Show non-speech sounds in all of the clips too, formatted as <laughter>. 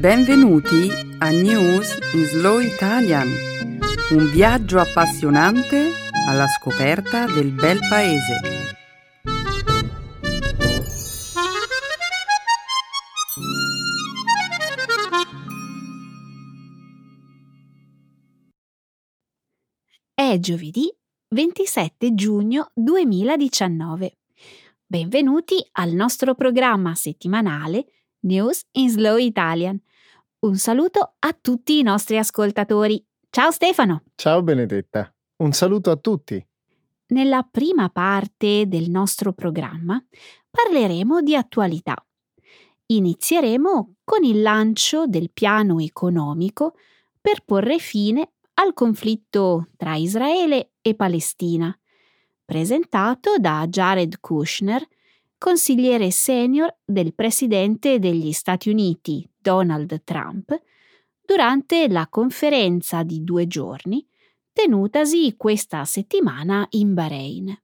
Benvenuti a News in Slow Italian, un viaggio appassionante alla scoperta del bel paese. È giovedì 27 giugno 2019. Benvenuti al nostro programma settimanale News in Slow Italian un saluto a tutti i nostri ascoltatori. Ciao Stefano. Ciao Benedetta. Un saluto a tutti. Nella prima parte del nostro programma parleremo di attualità. Inizieremo con il lancio del piano economico per porre fine al conflitto tra Israele e Palestina, presentato da Jared Kushner, consigliere senior del presidente degli Stati Uniti Donald Trump durante la conferenza di due giorni tenutasi questa settimana in Bahrain.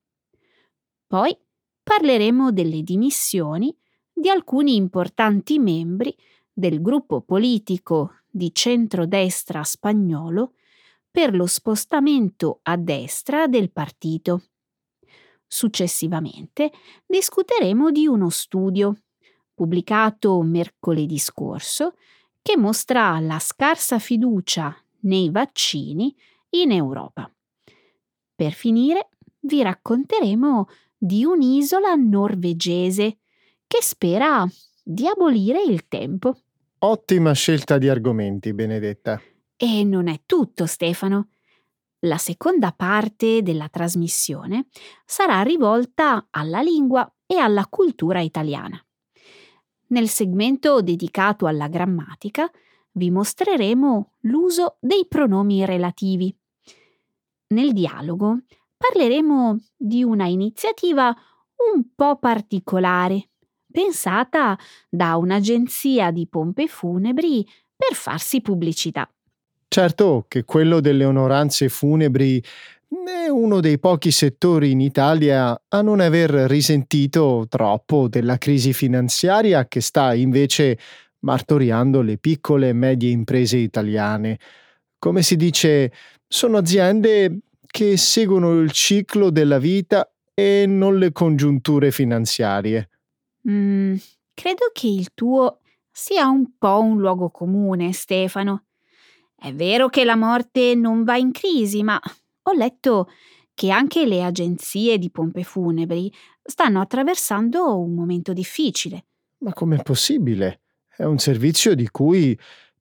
Poi parleremo delle dimissioni di alcuni importanti membri del gruppo politico di centrodestra spagnolo per lo spostamento a destra del partito. Successivamente discuteremo di uno studio pubblicato mercoledì scorso, che mostra la scarsa fiducia nei vaccini in Europa. Per finire, vi racconteremo di un'isola norvegese che spera di abolire il tempo. Ottima scelta di argomenti, Benedetta. E non è tutto, Stefano. La seconda parte della trasmissione sarà rivolta alla lingua e alla cultura italiana. Nel segmento dedicato alla grammatica vi mostreremo l'uso dei pronomi relativi. Nel dialogo parleremo di una iniziativa un po' particolare, pensata da un'agenzia di pompe funebri per farsi pubblicità. Certo che quello delle onoranze funebri è uno dei pochi settori in Italia a non aver risentito troppo della crisi finanziaria che sta invece martoriando le piccole e medie imprese italiane. Come si dice, sono aziende che seguono il ciclo della vita e non le congiunture finanziarie. Mm, credo che il tuo sia un po' un luogo comune, Stefano. È vero che la morte non va in crisi, ma ho letto che anche le agenzie di pompe funebri stanno attraversando un momento difficile. Ma com'è possibile? È un servizio di cui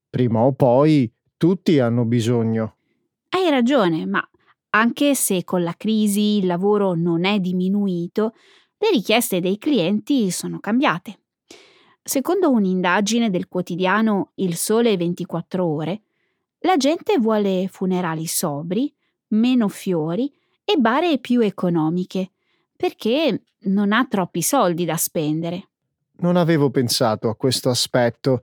prima o poi tutti hanno bisogno. Hai ragione, ma anche se con la crisi il lavoro non è diminuito, le richieste dei clienti sono cambiate. Secondo un'indagine del quotidiano Il Sole 24 ore, la gente vuole funerali sobri, meno fiori e bare più economiche, perché non ha troppi soldi da spendere. Non avevo pensato a questo aspetto.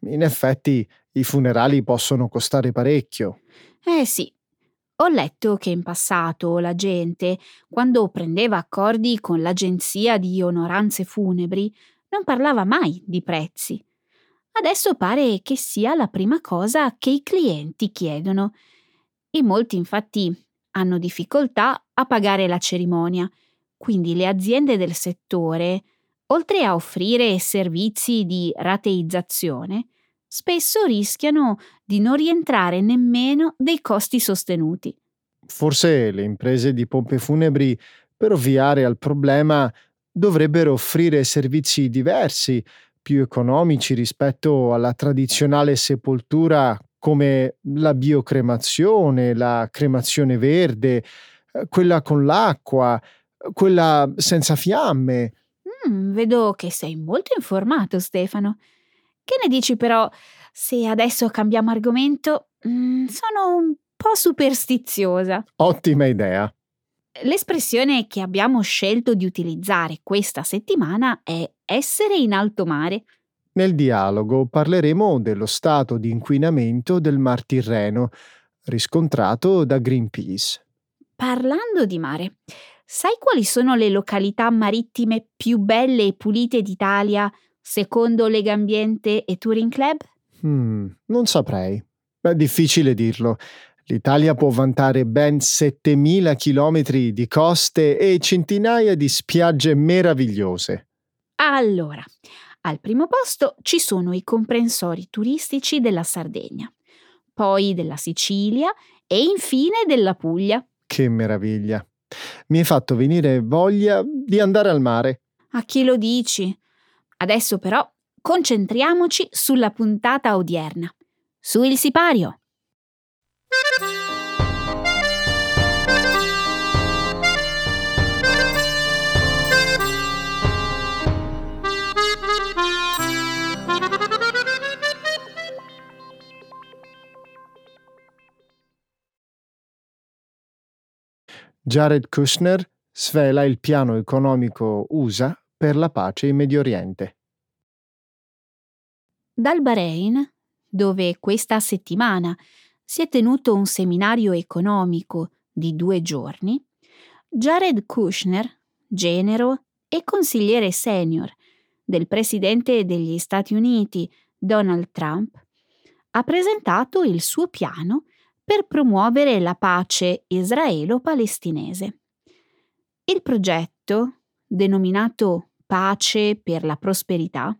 In effetti i funerali possono costare parecchio. Eh sì. Ho letto che in passato la gente, quando prendeva accordi con l'agenzia di onoranze funebri, non parlava mai di prezzi. Adesso pare che sia la prima cosa che i clienti chiedono e molti infatti hanno difficoltà a pagare la cerimonia, quindi le aziende del settore, oltre a offrire servizi di rateizzazione, spesso rischiano di non rientrare nemmeno dei costi sostenuti. Forse le imprese di pompe funebri, per ovviare al problema, dovrebbero offrire servizi diversi, più economici rispetto alla tradizionale sepoltura come la biocremazione, la cremazione verde, eh, quella con l'acqua, quella senza fiamme. Mm, vedo che sei molto informato, Stefano. Che ne dici però se adesso cambiamo argomento? Mm, sono un po' superstiziosa. Ottima idea. L'espressione che abbiamo scelto di utilizzare questa settimana è essere in alto mare. Nel dialogo parleremo dello stato di inquinamento del Mar Tirreno, riscontrato da Greenpeace. Parlando di mare, sai quali sono le località marittime più belle e pulite d'Italia secondo Legambiente e Touring Club? Hmm, non saprei. È difficile dirlo. L'Italia può vantare ben 7000 chilometri di coste e centinaia di spiagge meravigliose. Allora, al primo posto ci sono i comprensori turistici della Sardegna, poi della Sicilia e infine della Puglia. Che meraviglia! Mi hai fatto venire voglia di andare al mare. A chi lo dici? Adesso però concentriamoci sulla puntata odierna. Su il sipario! Jared Kushner svela il piano economico USA per la pace in Medio Oriente. Dal Bahrain, dove questa settimana si è tenuto un seminario economico di due giorni, Jared Kushner, genero e consigliere senior del presidente degli Stati Uniti Donald Trump, ha presentato il suo piano per promuovere la pace israelo-palestinese. Il progetto, denominato Pace per la prosperità,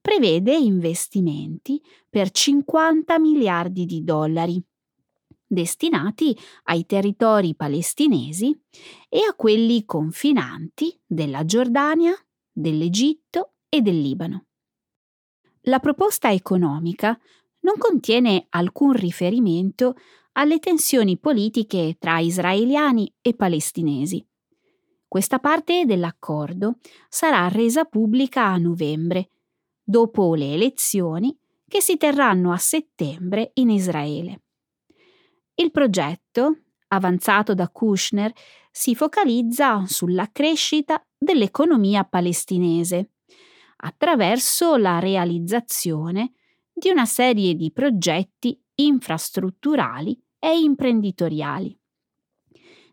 prevede investimenti per 50 miliardi di dollari destinati ai territori palestinesi e a quelli confinanti della Giordania, dell'Egitto e del Libano. La proposta economica non contiene alcun riferimento alle tensioni politiche tra israeliani e palestinesi. Questa parte dell'accordo sarà resa pubblica a novembre, dopo le elezioni che si terranno a settembre in Israele. Il progetto, avanzato da Kushner, si focalizza sulla crescita dell'economia palestinese attraverso la realizzazione di una serie di progetti infrastrutturali e imprenditoriali.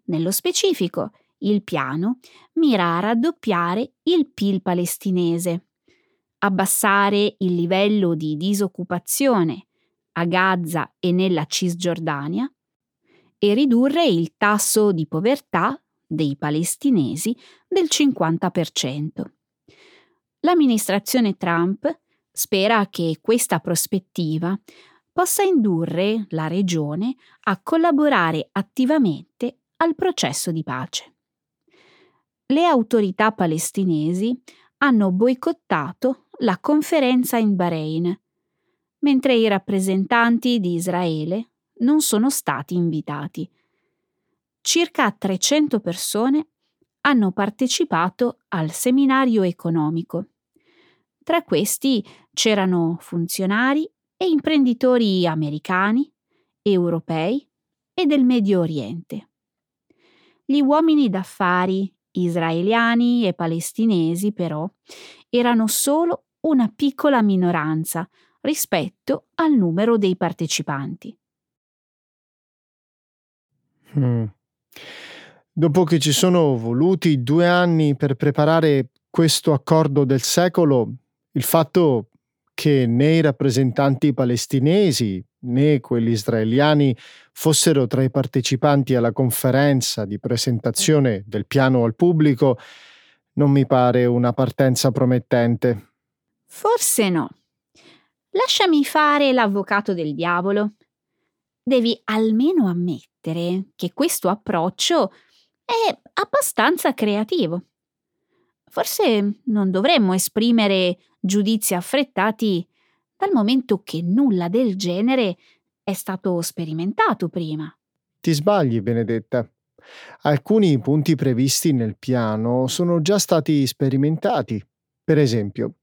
Nello specifico, il piano mira a raddoppiare il PIL palestinese, abbassare il livello di disoccupazione a Gaza e nella Cisgiordania e ridurre il tasso di povertà dei palestinesi del 50%. L'amministrazione Trump spera che questa prospettiva possa indurre la regione a collaborare attivamente al processo di pace. Le autorità palestinesi hanno boicottato la conferenza in Bahrain, mentre i rappresentanti di Israele non sono stati invitati. Circa 300 persone hanno partecipato al seminario economico. Tra questi c'erano funzionari e imprenditori americani, europei e del Medio Oriente. Gli uomini d'affari israeliani e palestinesi, però, erano solo una piccola minoranza rispetto al numero dei partecipanti. Hmm. Dopo che ci sono voluti due anni per preparare questo accordo del secolo, il fatto che né i rappresentanti palestinesi né quelli israeliani fossero tra i partecipanti alla conferenza di presentazione del piano al pubblico non mi pare una partenza promettente. Forse no. Lasciami fare l'avvocato del diavolo. Devi almeno ammettere che questo approccio è abbastanza creativo. Forse non dovremmo esprimere giudizi affrettati dal momento che nulla del genere è stato sperimentato prima. Ti sbagli, Benedetta. Alcuni punti previsti nel piano sono già stati sperimentati. Per esempio,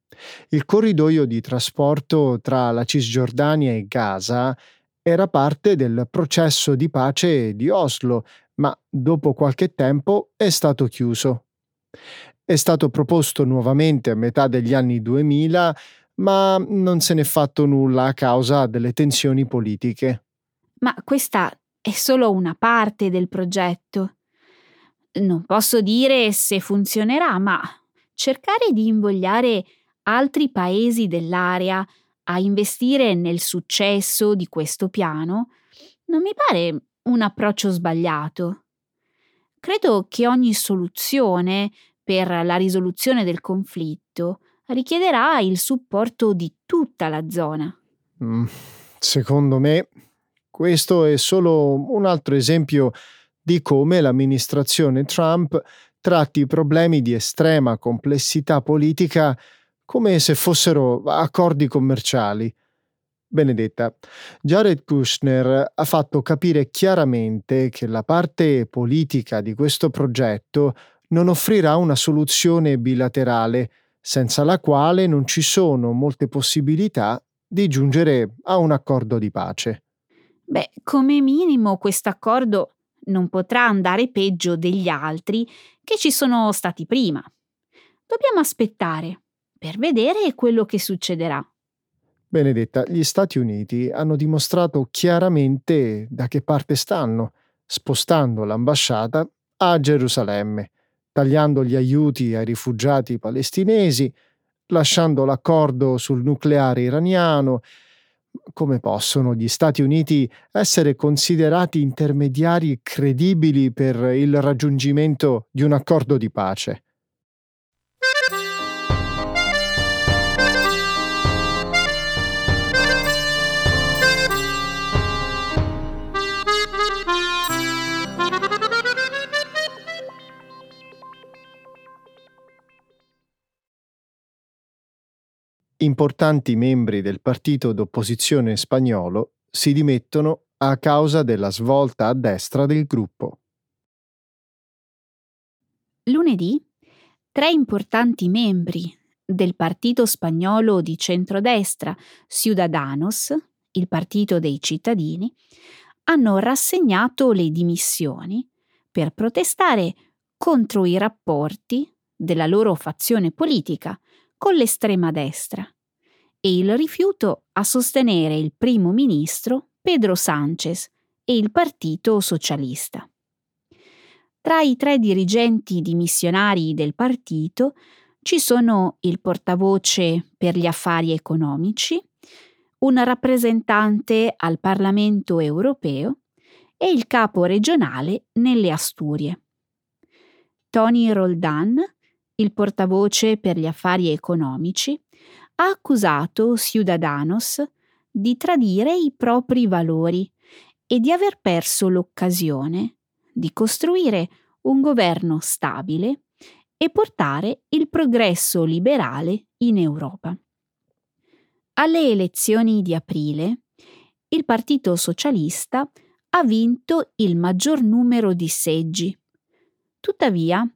il corridoio di trasporto tra la Cisgiordania e Gaza era parte del processo di pace di Oslo, ma dopo qualche tempo è stato chiuso. È stato proposto nuovamente a metà degli anni 2000, ma non se n'è fatto nulla a causa delle tensioni politiche. Ma questa è solo una parte del progetto. Non posso dire se funzionerà, ma cercare di invogliare altri paesi dell'area a investire nel successo di questo piano non mi pare un approccio sbagliato. Credo che ogni soluzione per la risoluzione del conflitto richiederà il supporto di tutta la zona. Mm, secondo me, questo è solo un altro esempio di come l'amministrazione Trump tratti problemi di estrema complessità politica come se fossero accordi commerciali. Benedetta, Jared Kushner ha fatto capire chiaramente che la parte politica di questo progetto non offrirà una soluzione bilaterale, senza la quale non ci sono molte possibilità di giungere a un accordo di pace. Beh, come minimo questo accordo non potrà andare peggio degli altri che ci sono stati prima. Dobbiamo aspettare per vedere quello che succederà. Benedetta, gli Stati Uniti hanno dimostrato chiaramente da che parte stanno, spostando l'ambasciata a Gerusalemme, tagliando gli aiuti ai rifugiati palestinesi, lasciando l'accordo sul nucleare iraniano. Come possono gli Stati Uniti essere considerati intermediari credibili per il raggiungimento di un accordo di pace? Importanti membri del partito d'opposizione spagnolo si dimettono a causa della svolta a destra del gruppo. Lunedì, tre importanti membri del partito spagnolo di centrodestra Ciudadanos, il partito dei cittadini, hanno rassegnato le dimissioni per protestare contro i rapporti della loro fazione politica con l'estrema destra e il rifiuto a sostenere il primo ministro Pedro Sánchez e il Partito Socialista. Tra i tre dirigenti dimissionari del partito ci sono il portavoce per gli affari economici, un rappresentante al Parlamento europeo e il capo regionale nelle Asturie. Tony Roldan il portavoce per gli affari economici, ha accusato Ciudadanos di tradire i propri valori e di aver perso l'occasione di costruire un governo stabile e portare il progresso liberale in Europa. Alle elezioni di aprile, il Partito Socialista ha vinto il maggior numero di seggi. Tuttavia,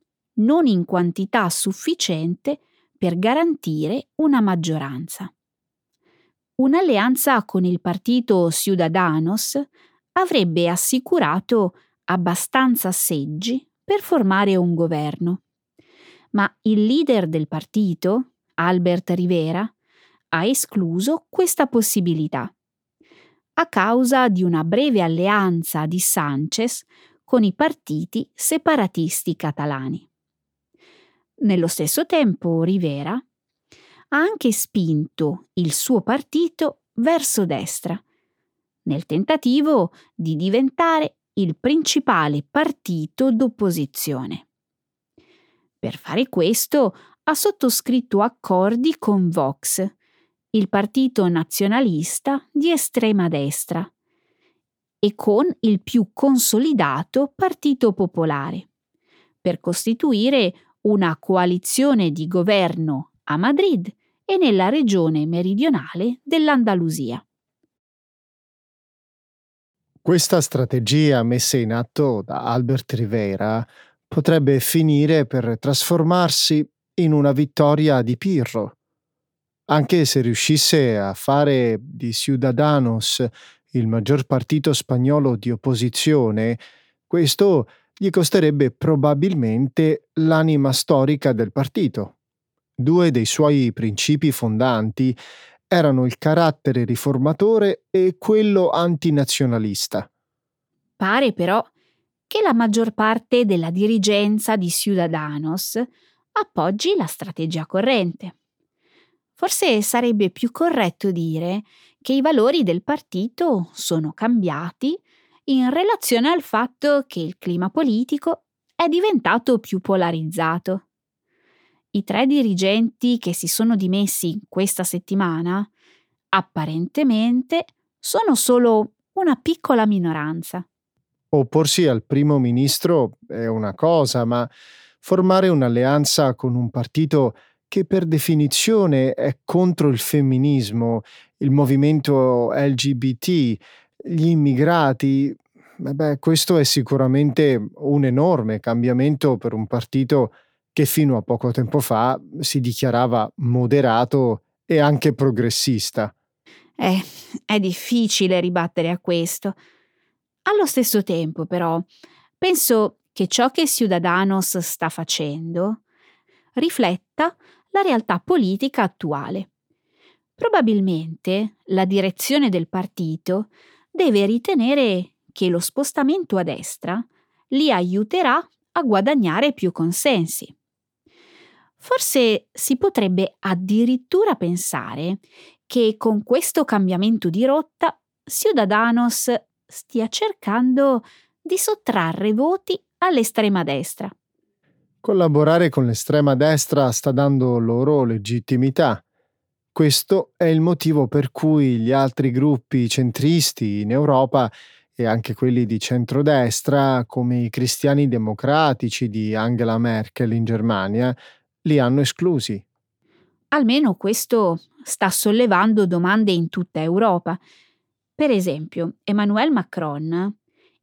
non in quantità sufficiente per garantire una maggioranza. Un'alleanza con il partito Ciudadanos avrebbe assicurato abbastanza seggi per formare un governo. Ma il leader del partito, Albert Rivera, ha escluso questa possibilità a causa di una breve alleanza di Sanchez con i partiti separatisti catalani. Nello stesso tempo Rivera ha anche spinto il suo partito verso destra, nel tentativo di diventare il principale partito d'opposizione. Per fare questo ha sottoscritto accordi con Vox, il partito nazionalista di estrema destra, e con il più consolidato Partito Popolare, per costituire una coalizione di governo a Madrid e nella regione meridionale dell'Andalusia. Questa strategia messa in atto da Albert Rivera potrebbe finire per trasformarsi in una vittoria di Pirro. Anche se riuscisse a fare di Ciudadanos il maggior partito spagnolo di opposizione, questo gli costerebbe probabilmente l'anima storica del partito. Due dei suoi principi fondanti erano il carattere riformatore e quello antinazionalista. Pare però che la maggior parte della dirigenza di Ciudadanos appoggi la strategia corrente. Forse sarebbe più corretto dire che i valori del partito sono cambiati in relazione al fatto che il clima politico è diventato più polarizzato. I tre dirigenti che si sono dimessi questa settimana apparentemente sono solo una piccola minoranza. Opporsi al primo ministro è una cosa, ma formare un'alleanza con un partito che per definizione è contro il femminismo, il movimento LGBT, gli immigrati, beh, questo è sicuramente un enorme cambiamento per un partito che fino a poco tempo fa si dichiarava moderato e anche progressista. Eh, è difficile ribattere a questo. Allo stesso tempo, però, penso che ciò che Ciudadanos sta facendo rifletta la realtà politica attuale. Probabilmente la direzione del partito deve ritenere che lo spostamento a destra li aiuterà a guadagnare più consensi. Forse si potrebbe addirittura pensare che con questo cambiamento di rotta Ciudadanos stia cercando di sottrarre voti all'estrema destra. Collaborare con l'estrema destra sta dando loro legittimità. Questo è il motivo per cui gli altri gruppi centristi in Europa e anche quelli di centrodestra, come i cristiani democratici di Angela Merkel in Germania, li hanno esclusi. Almeno questo sta sollevando domande in tutta Europa. Per esempio, Emmanuel Macron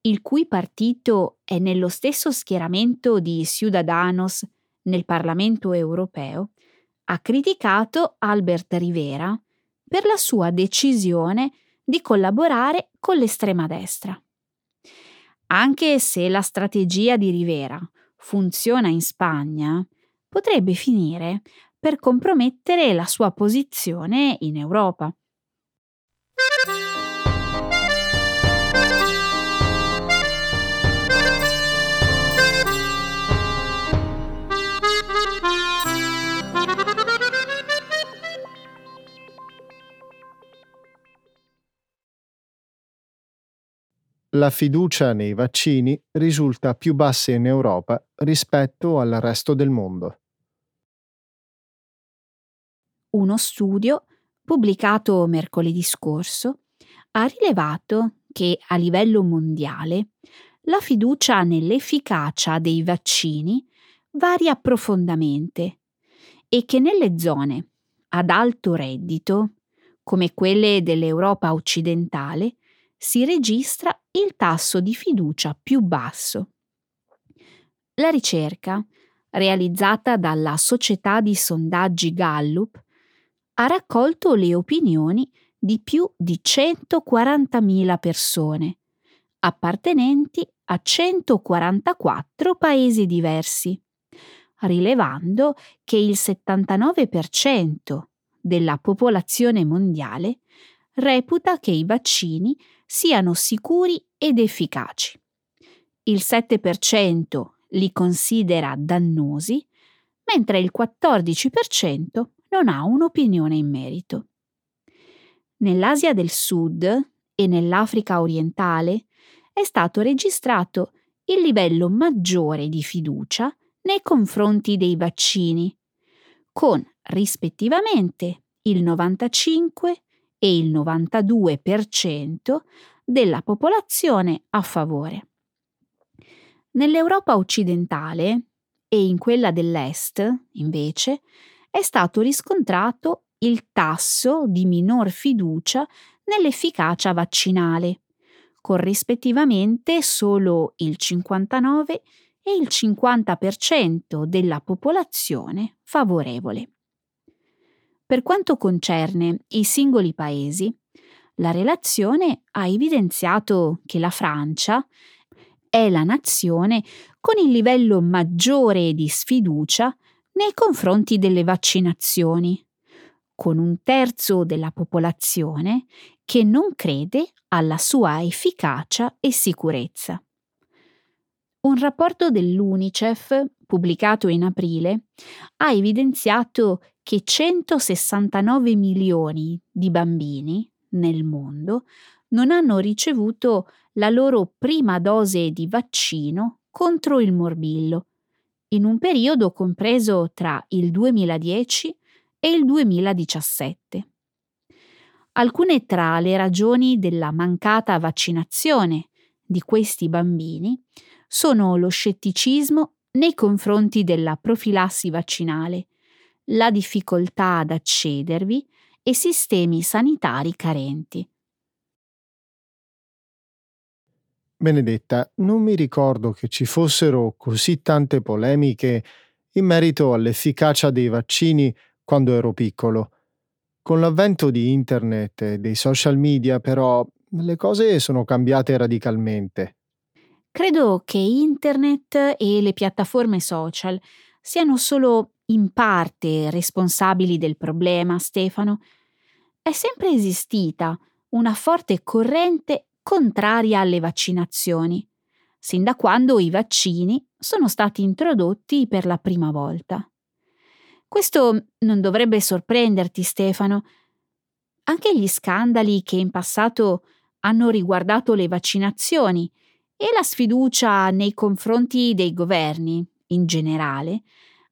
il cui partito è nello stesso schieramento di Ciudadanos nel Parlamento europeo, ha criticato Albert Rivera per la sua decisione di collaborare con l'estrema destra. Anche se la strategia di Rivera funziona in Spagna, potrebbe finire per compromettere la sua posizione in Europa. La fiducia nei vaccini risulta più bassa in Europa rispetto al resto del mondo. Uno studio, pubblicato mercoledì scorso, ha rilevato che a livello mondiale la fiducia nell'efficacia dei vaccini varia profondamente e che nelle zone ad alto reddito, come quelle dell'Europa occidentale, si registra il tasso di fiducia più basso. La ricerca, realizzata dalla società di sondaggi Gallup, ha raccolto le opinioni di più di 140.000 persone, appartenenti a 144 paesi diversi, rilevando che il 79% della popolazione mondiale reputa che i vaccini siano sicuri ed efficaci. Il 7% li considera dannosi, mentre il 14% non ha un'opinione in merito. Nell'Asia del Sud e nell'Africa orientale è stato registrato il livello maggiore di fiducia nei confronti dei vaccini, con rispettivamente il 95 e il 92% della popolazione a favore. Nell'Europa occidentale e in quella dell'Est, invece, è stato riscontrato il tasso di minor fiducia nell'efficacia vaccinale, con rispettivamente solo il 59 e il 50% della popolazione favorevole. Per quanto concerne i singoli paesi, la relazione ha evidenziato che la Francia è la nazione con il livello maggiore di sfiducia nei confronti delle vaccinazioni, con un terzo della popolazione che non crede alla sua efficacia e sicurezza. Un rapporto dell'UNICEF, pubblicato in aprile, ha evidenziato che 169 milioni di bambini nel mondo non hanno ricevuto la loro prima dose di vaccino contro il morbillo, in un periodo compreso tra il 2010 e il 2017. Alcune tra le ragioni della mancata vaccinazione di questi bambini sono lo scetticismo nei confronti della profilassi vaccinale, la difficoltà ad accedervi e sistemi sanitari carenti. Benedetta, non mi ricordo che ci fossero così tante polemiche in merito all'efficacia dei vaccini quando ero piccolo. Con l'avvento di internet e dei social media, però, le cose sono cambiate radicalmente. Credo che internet e le piattaforme social siano solo in parte responsabili del problema, Stefano. È sempre esistita una forte corrente contraria alle vaccinazioni, sin da quando i vaccini sono stati introdotti per la prima volta. Questo non dovrebbe sorprenderti, Stefano. Anche gli scandali che in passato hanno riguardato le vaccinazioni e la sfiducia nei confronti dei governi, in generale,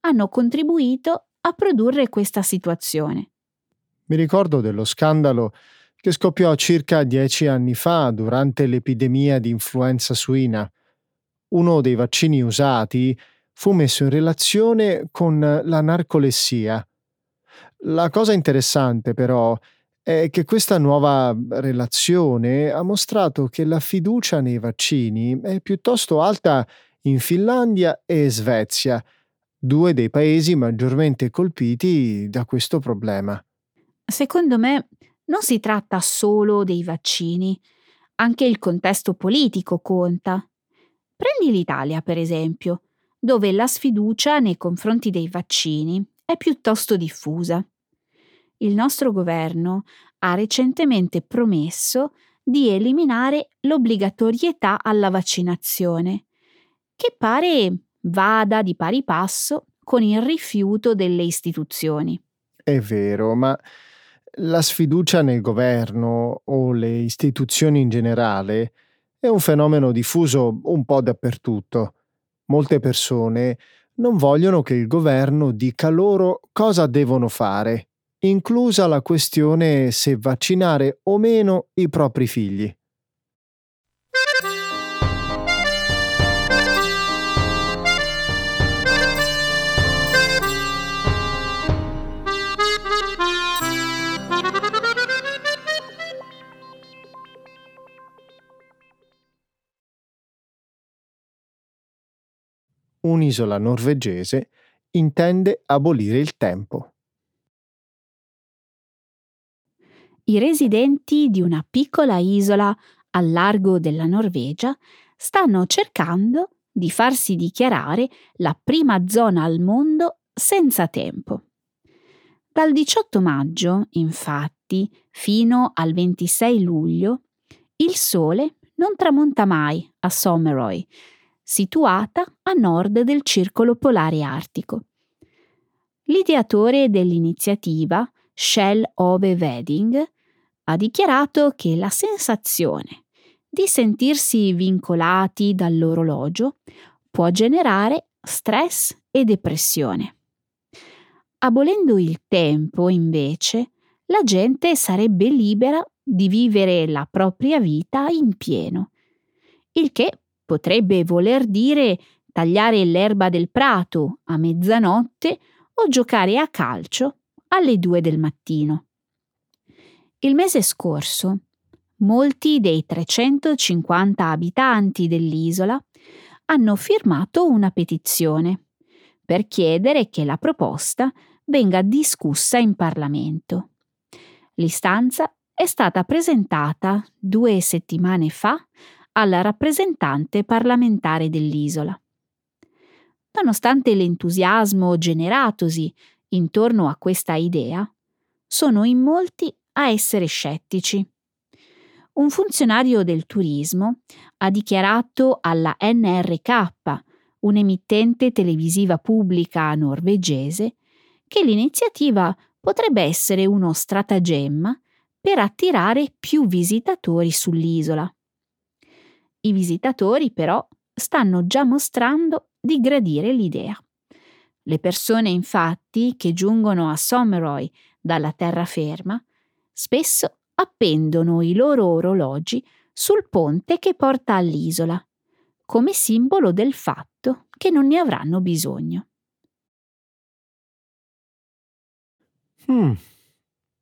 hanno contribuito a produrre questa situazione. Mi ricordo dello scandalo che scoppiò circa dieci anni fa durante l'epidemia di influenza suina. Uno dei vaccini usati fu messo in relazione con la narcolessia. La cosa interessante però è che questa nuova relazione ha mostrato che la fiducia nei vaccini è piuttosto alta in Finlandia e Svezia, due dei paesi maggiormente colpiti da questo problema. Secondo me non si tratta solo dei vaccini, anche il contesto politico conta. Prendi l'Italia, per esempio, dove la sfiducia nei confronti dei vaccini è piuttosto diffusa. Il nostro governo ha recentemente promesso di eliminare l'obbligatorietà alla vaccinazione, che pare vada di pari passo con il rifiuto delle istituzioni. È vero, ma la sfiducia nel governo o le istituzioni in generale è un fenomeno diffuso un po' dappertutto. Molte persone non vogliono che il governo dica loro cosa devono fare, inclusa la questione se vaccinare o meno i propri figli. Un'isola norvegese intende abolire il tempo. I residenti di una piccola isola al largo della Norvegia stanno cercando di farsi dichiarare la prima zona al mondo senza tempo. Dal 18 maggio, infatti, fino al 26 luglio, il sole non tramonta mai a Sommeroy, situata a nord del circolo polare artico. L'ideatore dell'iniziativa, Shell Ove Wedding, ha dichiarato che la sensazione di sentirsi vincolati dall'orologio può generare stress e depressione. Abolendo il tempo, invece, la gente sarebbe libera di vivere la propria vita in pieno, il che Potrebbe voler dire tagliare l'erba del prato a mezzanotte o giocare a calcio alle due del mattino. Il mese scorso, molti dei 350 abitanti dell'isola hanno firmato una petizione per chiedere che la proposta venga discussa in Parlamento. L'istanza è stata presentata due settimane fa alla rappresentante parlamentare dell'isola. Nonostante l'entusiasmo generatosi intorno a questa idea, sono in molti a essere scettici. Un funzionario del turismo ha dichiarato alla NRK, un'emittente televisiva pubblica norvegese, che l'iniziativa potrebbe essere uno stratagemma per attirare più visitatori sull'isola. I visitatori però stanno già mostrando di gradire l'idea. Le persone infatti che giungono a Someroy dalla terraferma spesso appendono i loro orologi sul ponte che porta all'isola, come simbolo del fatto che non ne avranno bisogno. Hmm.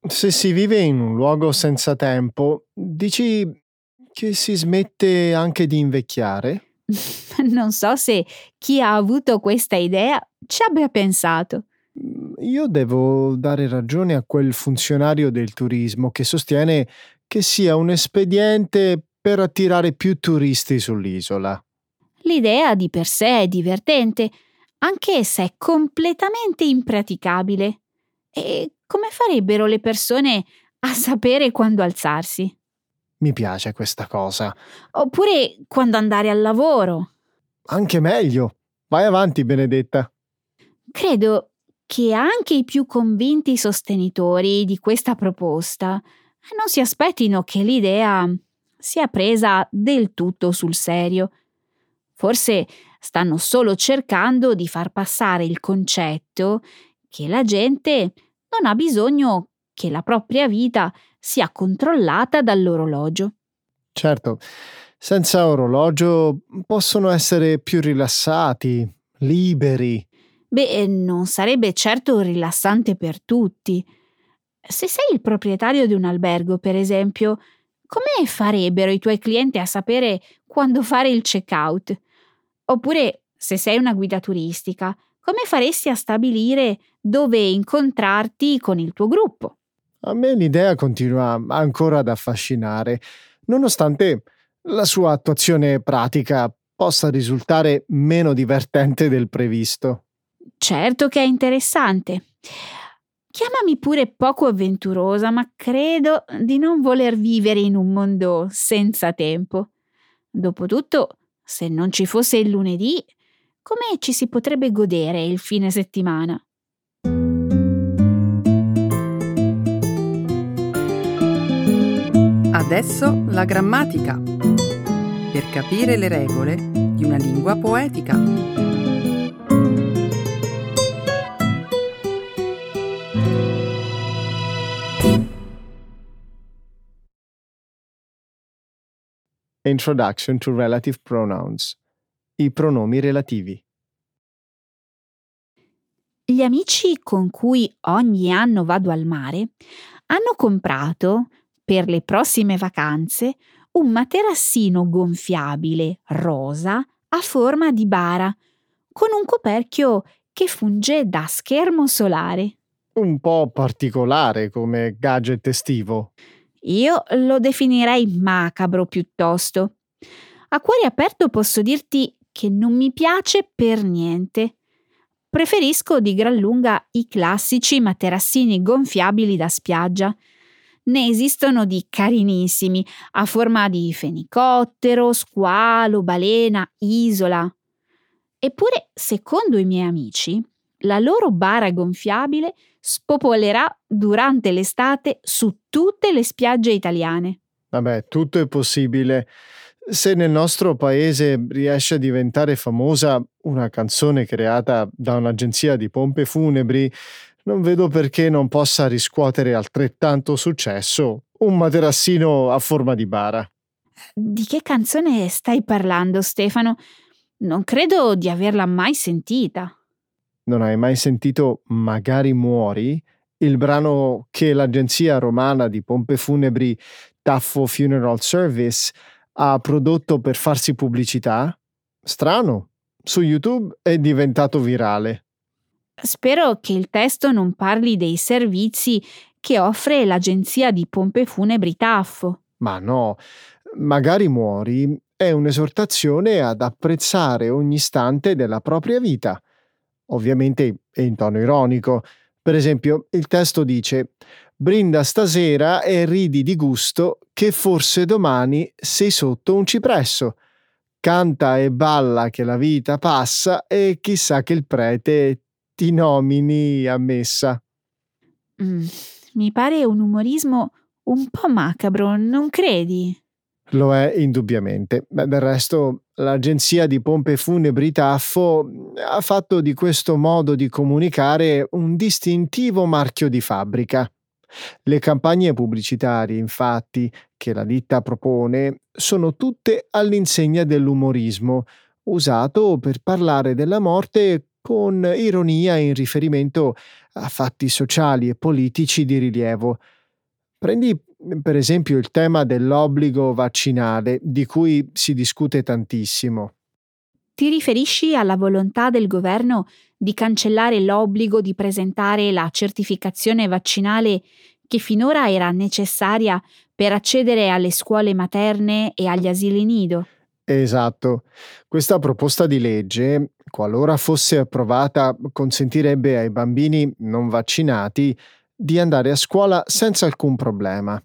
Se si vive in un luogo senza tempo, dici che si smette anche di invecchiare? <laughs> non so se chi ha avuto questa idea ci abbia pensato. Mm, io devo dare ragione a quel funzionario del turismo che sostiene che sia un espediente per attirare più turisti sull'isola. L'idea di per sé è divertente, anche se è completamente impraticabile. E come farebbero le persone a sapere quando alzarsi? Mi piace questa cosa. Oppure quando andare al lavoro. Anche meglio. Vai avanti, Benedetta. Credo che anche i più convinti sostenitori di questa proposta non si aspettino che l'idea sia presa del tutto sul serio. Forse stanno solo cercando di far passare il concetto che la gente non ha bisogno che la propria vita sia controllata dall'orologio. Certo, senza orologio possono essere più rilassati, liberi. Beh, non sarebbe certo rilassante per tutti. Se sei il proprietario di un albergo, per esempio, come farebbero i tuoi clienti a sapere quando fare il check-out? Oppure, se sei una guida turistica, come faresti a stabilire dove incontrarti con il tuo gruppo? A me l'idea continua ancora ad affascinare, nonostante la sua attuazione pratica possa risultare meno divertente del previsto. Certo che è interessante. Chiamami pure poco avventurosa, ma credo di non voler vivere in un mondo senza tempo. Dopotutto, se non ci fosse il lunedì, come ci si potrebbe godere il fine settimana? Adesso la grammatica. Per capire le regole di una lingua poetica. Introduction to Relative Pronouns. I pronomi relativi. Gli amici con cui ogni anno vado al mare hanno comprato, per le prossime vacanze, un materassino gonfiabile rosa a forma di bara, con un coperchio che funge da schermo solare. Un po' particolare come gadget estivo. Io lo definirei macabro piuttosto. A cuore aperto posso dirti che non mi piace per niente. Preferisco di gran lunga i classici materassini gonfiabili da spiaggia. Ne esistono di carinissimi, a forma di fenicottero, squalo, balena, isola. Eppure, secondo i miei amici, la loro bara gonfiabile spopolerà durante l'estate su tutte le spiagge italiane. Vabbè, tutto è possibile. Se nel nostro paese riesce a diventare famosa una canzone creata da un'agenzia di pompe funebri, non vedo perché non possa riscuotere altrettanto successo un materassino a forma di bara. Di che canzone stai parlando, Stefano? Non credo di averla mai sentita. Non hai mai sentito Magari muori? Il brano che l'agenzia romana di pompe funebri Taffo Funeral Service ha prodotto per farsi pubblicità? Strano. Su YouTube è diventato virale. Spero che il testo non parli dei servizi che offre l'agenzia di pompe funebri Taffo. Ma no, magari muori è un'esortazione ad apprezzare ogni istante della propria vita ovviamente è in tono ironico. Per esempio, il testo dice Brinda stasera e ridi di gusto che forse domani sei sotto un cipresso. Canta e balla che la vita passa e chissà che il prete ti nomini ammessa. Mm, mi pare un umorismo un po' macabro, non credi? Lo è indubbiamente. Beh, del resto, l'agenzia di pompe funebri Taffo ha fatto di questo modo di comunicare un distintivo marchio di fabbrica. Le campagne pubblicitarie, infatti, che la ditta propone, sono tutte all'insegna dell'umorismo, usato per parlare della morte con ironia in riferimento a fatti sociali e politici di rilievo. Prendi per esempio il tema dell'obbligo vaccinale, di cui si discute tantissimo. Ti riferisci alla volontà del governo di cancellare l'obbligo di presentare la certificazione vaccinale che finora era necessaria per accedere alle scuole materne e agli asili nido? Esatto. Questa proposta di legge, qualora fosse approvata, consentirebbe ai bambini non vaccinati di andare a scuola senza alcun problema.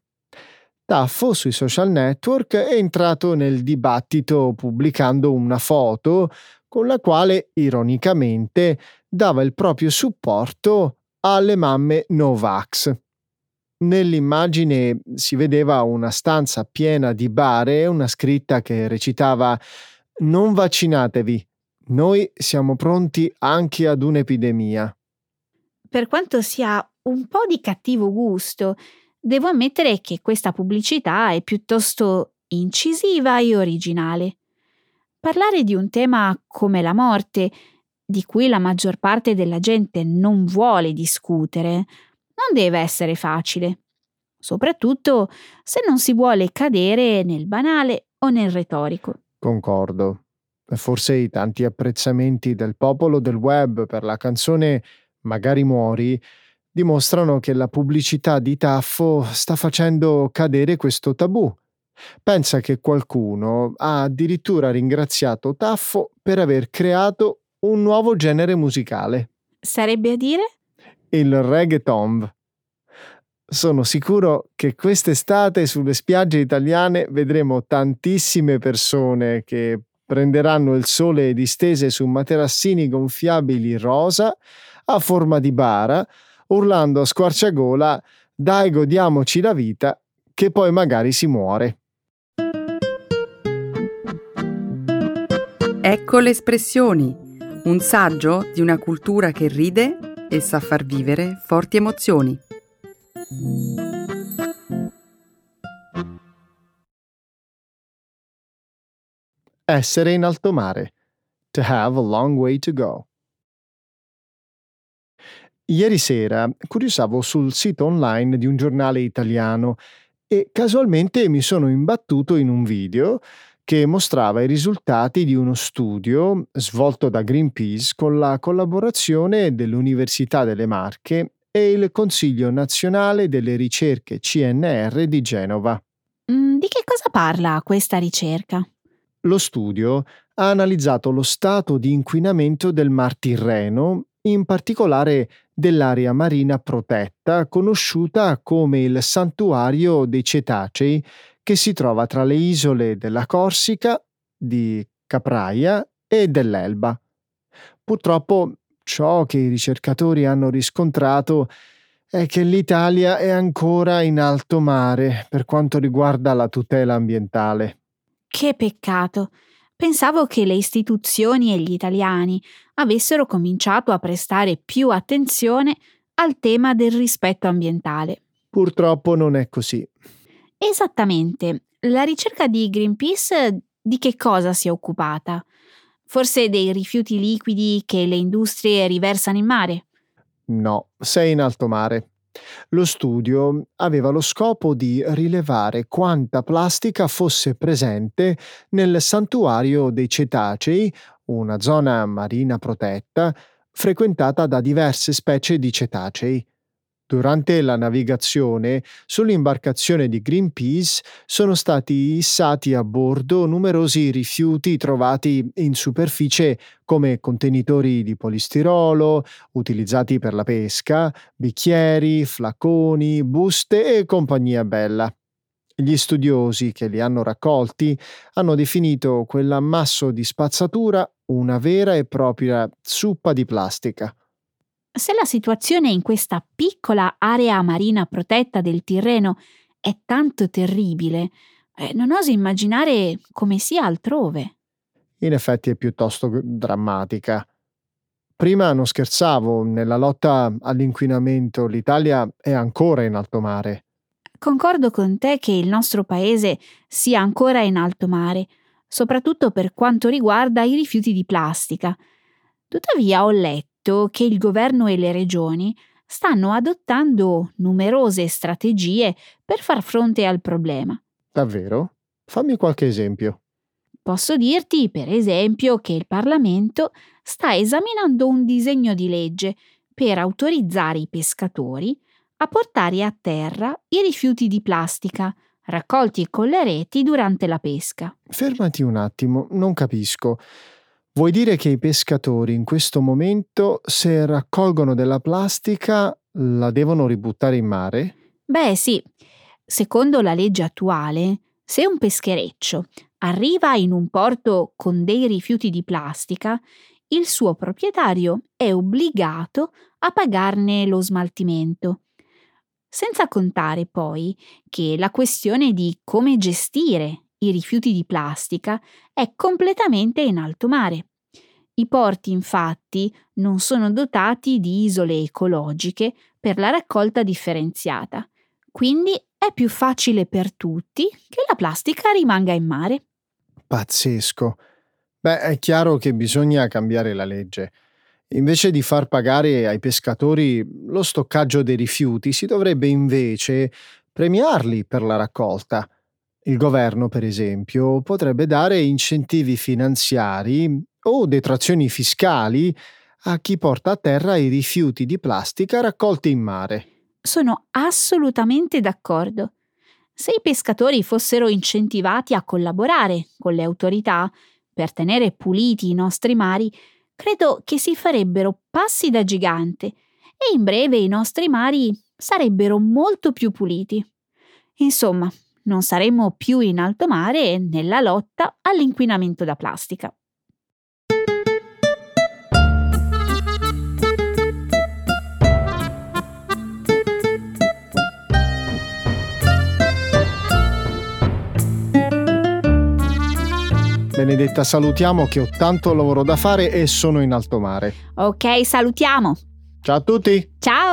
Taffo sui social network è entrato nel dibattito pubblicando una foto con la quale, ironicamente, dava il proprio supporto alle mamme Novax. Nell'immagine si vedeva una stanza piena di bare e una scritta che recitava Non vaccinatevi, noi siamo pronti anche ad un'epidemia. Per quanto sia un po' di cattivo gusto, devo ammettere che questa pubblicità è piuttosto incisiva e originale. Parlare di un tema come la morte, di cui la maggior parte della gente non vuole discutere, non deve essere facile, soprattutto se non si vuole cadere nel banale o nel retorico. Concordo. Forse i tanti apprezzamenti del popolo del web per la canzone Magari muori dimostrano che la pubblicità di Taffo sta facendo cadere questo tabù. Pensa che qualcuno ha addirittura ringraziato Taffo per aver creato un nuovo genere musicale. Sarebbe a dire? Il reggaeton. Sono sicuro che quest'estate sulle spiagge italiane vedremo tantissime persone che prenderanno il sole distese su materassini gonfiabili rosa a forma di bara urlando a squarciagola dai godiamoci la vita che poi magari si muore. Ecco le espressioni, un saggio di una cultura che ride e sa far vivere forti emozioni. Essere in alto mare. To have a long way to go. Ieri sera curiosavo sul sito online di un giornale italiano e casualmente mi sono imbattuto in un video che mostrava i risultati di uno studio svolto da Greenpeace con la collaborazione dell'Università delle Marche e il Consiglio nazionale delle ricerche CNR di Genova. Mm, di che cosa parla questa ricerca? Lo studio ha analizzato lo stato di inquinamento del Mar Tirreno, in particolare dell'area marina protetta conosciuta come il Santuario dei Cetacei che si trova tra le isole della Corsica, di Capraia e dell'Elba. Purtroppo ciò che i ricercatori hanno riscontrato è che l'Italia è ancora in alto mare per quanto riguarda la tutela ambientale. Che peccato. Pensavo che le istituzioni e gli italiani avessero cominciato a prestare più attenzione al tema del rispetto ambientale. Purtroppo non è così. Esattamente. La ricerca di Greenpeace di che cosa si è occupata? Forse dei rifiuti liquidi che le industrie riversano in mare? No, sei in alto mare. Lo studio aveva lo scopo di rilevare quanta plastica fosse presente nel santuario dei cetacei, una zona marina protetta, frequentata da diverse specie di cetacei. Durante la navigazione sull'imbarcazione di Greenpeace sono stati issati a bordo numerosi rifiuti trovati in superficie come contenitori di polistirolo utilizzati per la pesca, bicchieri, flaconi, buste e compagnia bella. Gli studiosi che li hanno raccolti hanno definito quell'ammasso di spazzatura una vera e propria zuppa di plastica. Se la situazione in questa piccola area marina protetta del Tirreno è tanto terribile, eh, non oso immaginare come sia altrove. In effetti è piuttosto drammatica. Prima non scherzavo, nella lotta all'inquinamento l'Italia è ancora in alto mare. Concordo con te che il nostro paese sia ancora in alto mare, soprattutto per quanto riguarda i rifiuti di plastica. Tuttavia ho letto che il governo e le regioni stanno adottando numerose strategie per far fronte al problema. Davvero? Fammi qualche esempio. Posso dirti, per esempio, che il Parlamento sta esaminando un disegno di legge per autorizzare i pescatori a portare a terra i rifiuti di plastica raccolti con le reti durante la pesca. Fermati un attimo, non capisco. Vuoi dire che i pescatori in questo momento, se raccolgono della plastica, la devono ributtare in mare? Beh sì, secondo la legge attuale, se un peschereccio arriva in un porto con dei rifiuti di plastica, il suo proprietario è obbligato a pagarne lo smaltimento senza contare poi che la questione di come gestire i rifiuti di plastica è completamente in alto mare. I porti infatti non sono dotati di isole ecologiche per la raccolta differenziata, quindi è più facile per tutti che la plastica rimanga in mare. Pazzesco. Beh, è chiaro che bisogna cambiare la legge. Invece di far pagare ai pescatori lo stoccaggio dei rifiuti, si dovrebbe invece premiarli per la raccolta. Il governo, per esempio, potrebbe dare incentivi finanziari o detrazioni fiscali a chi porta a terra i rifiuti di plastica raccolti in mare. Sono assolutamente d'accordo. Se i pescatori fossero incentivati a collaborare con le autorità per tenere puliti i nostri mari, credo che si farebbero passi da gigante e in breve i nostri mari sarebbero molto più puliti. Insomma, non saremmo più in alto mare nella lotta all'inquinamento da plastica. Benedetta, salutiamo che ho tanto lavoro da fare e sono in alto mare. Ok, salutiamo. Ciao a tutti. Ciao.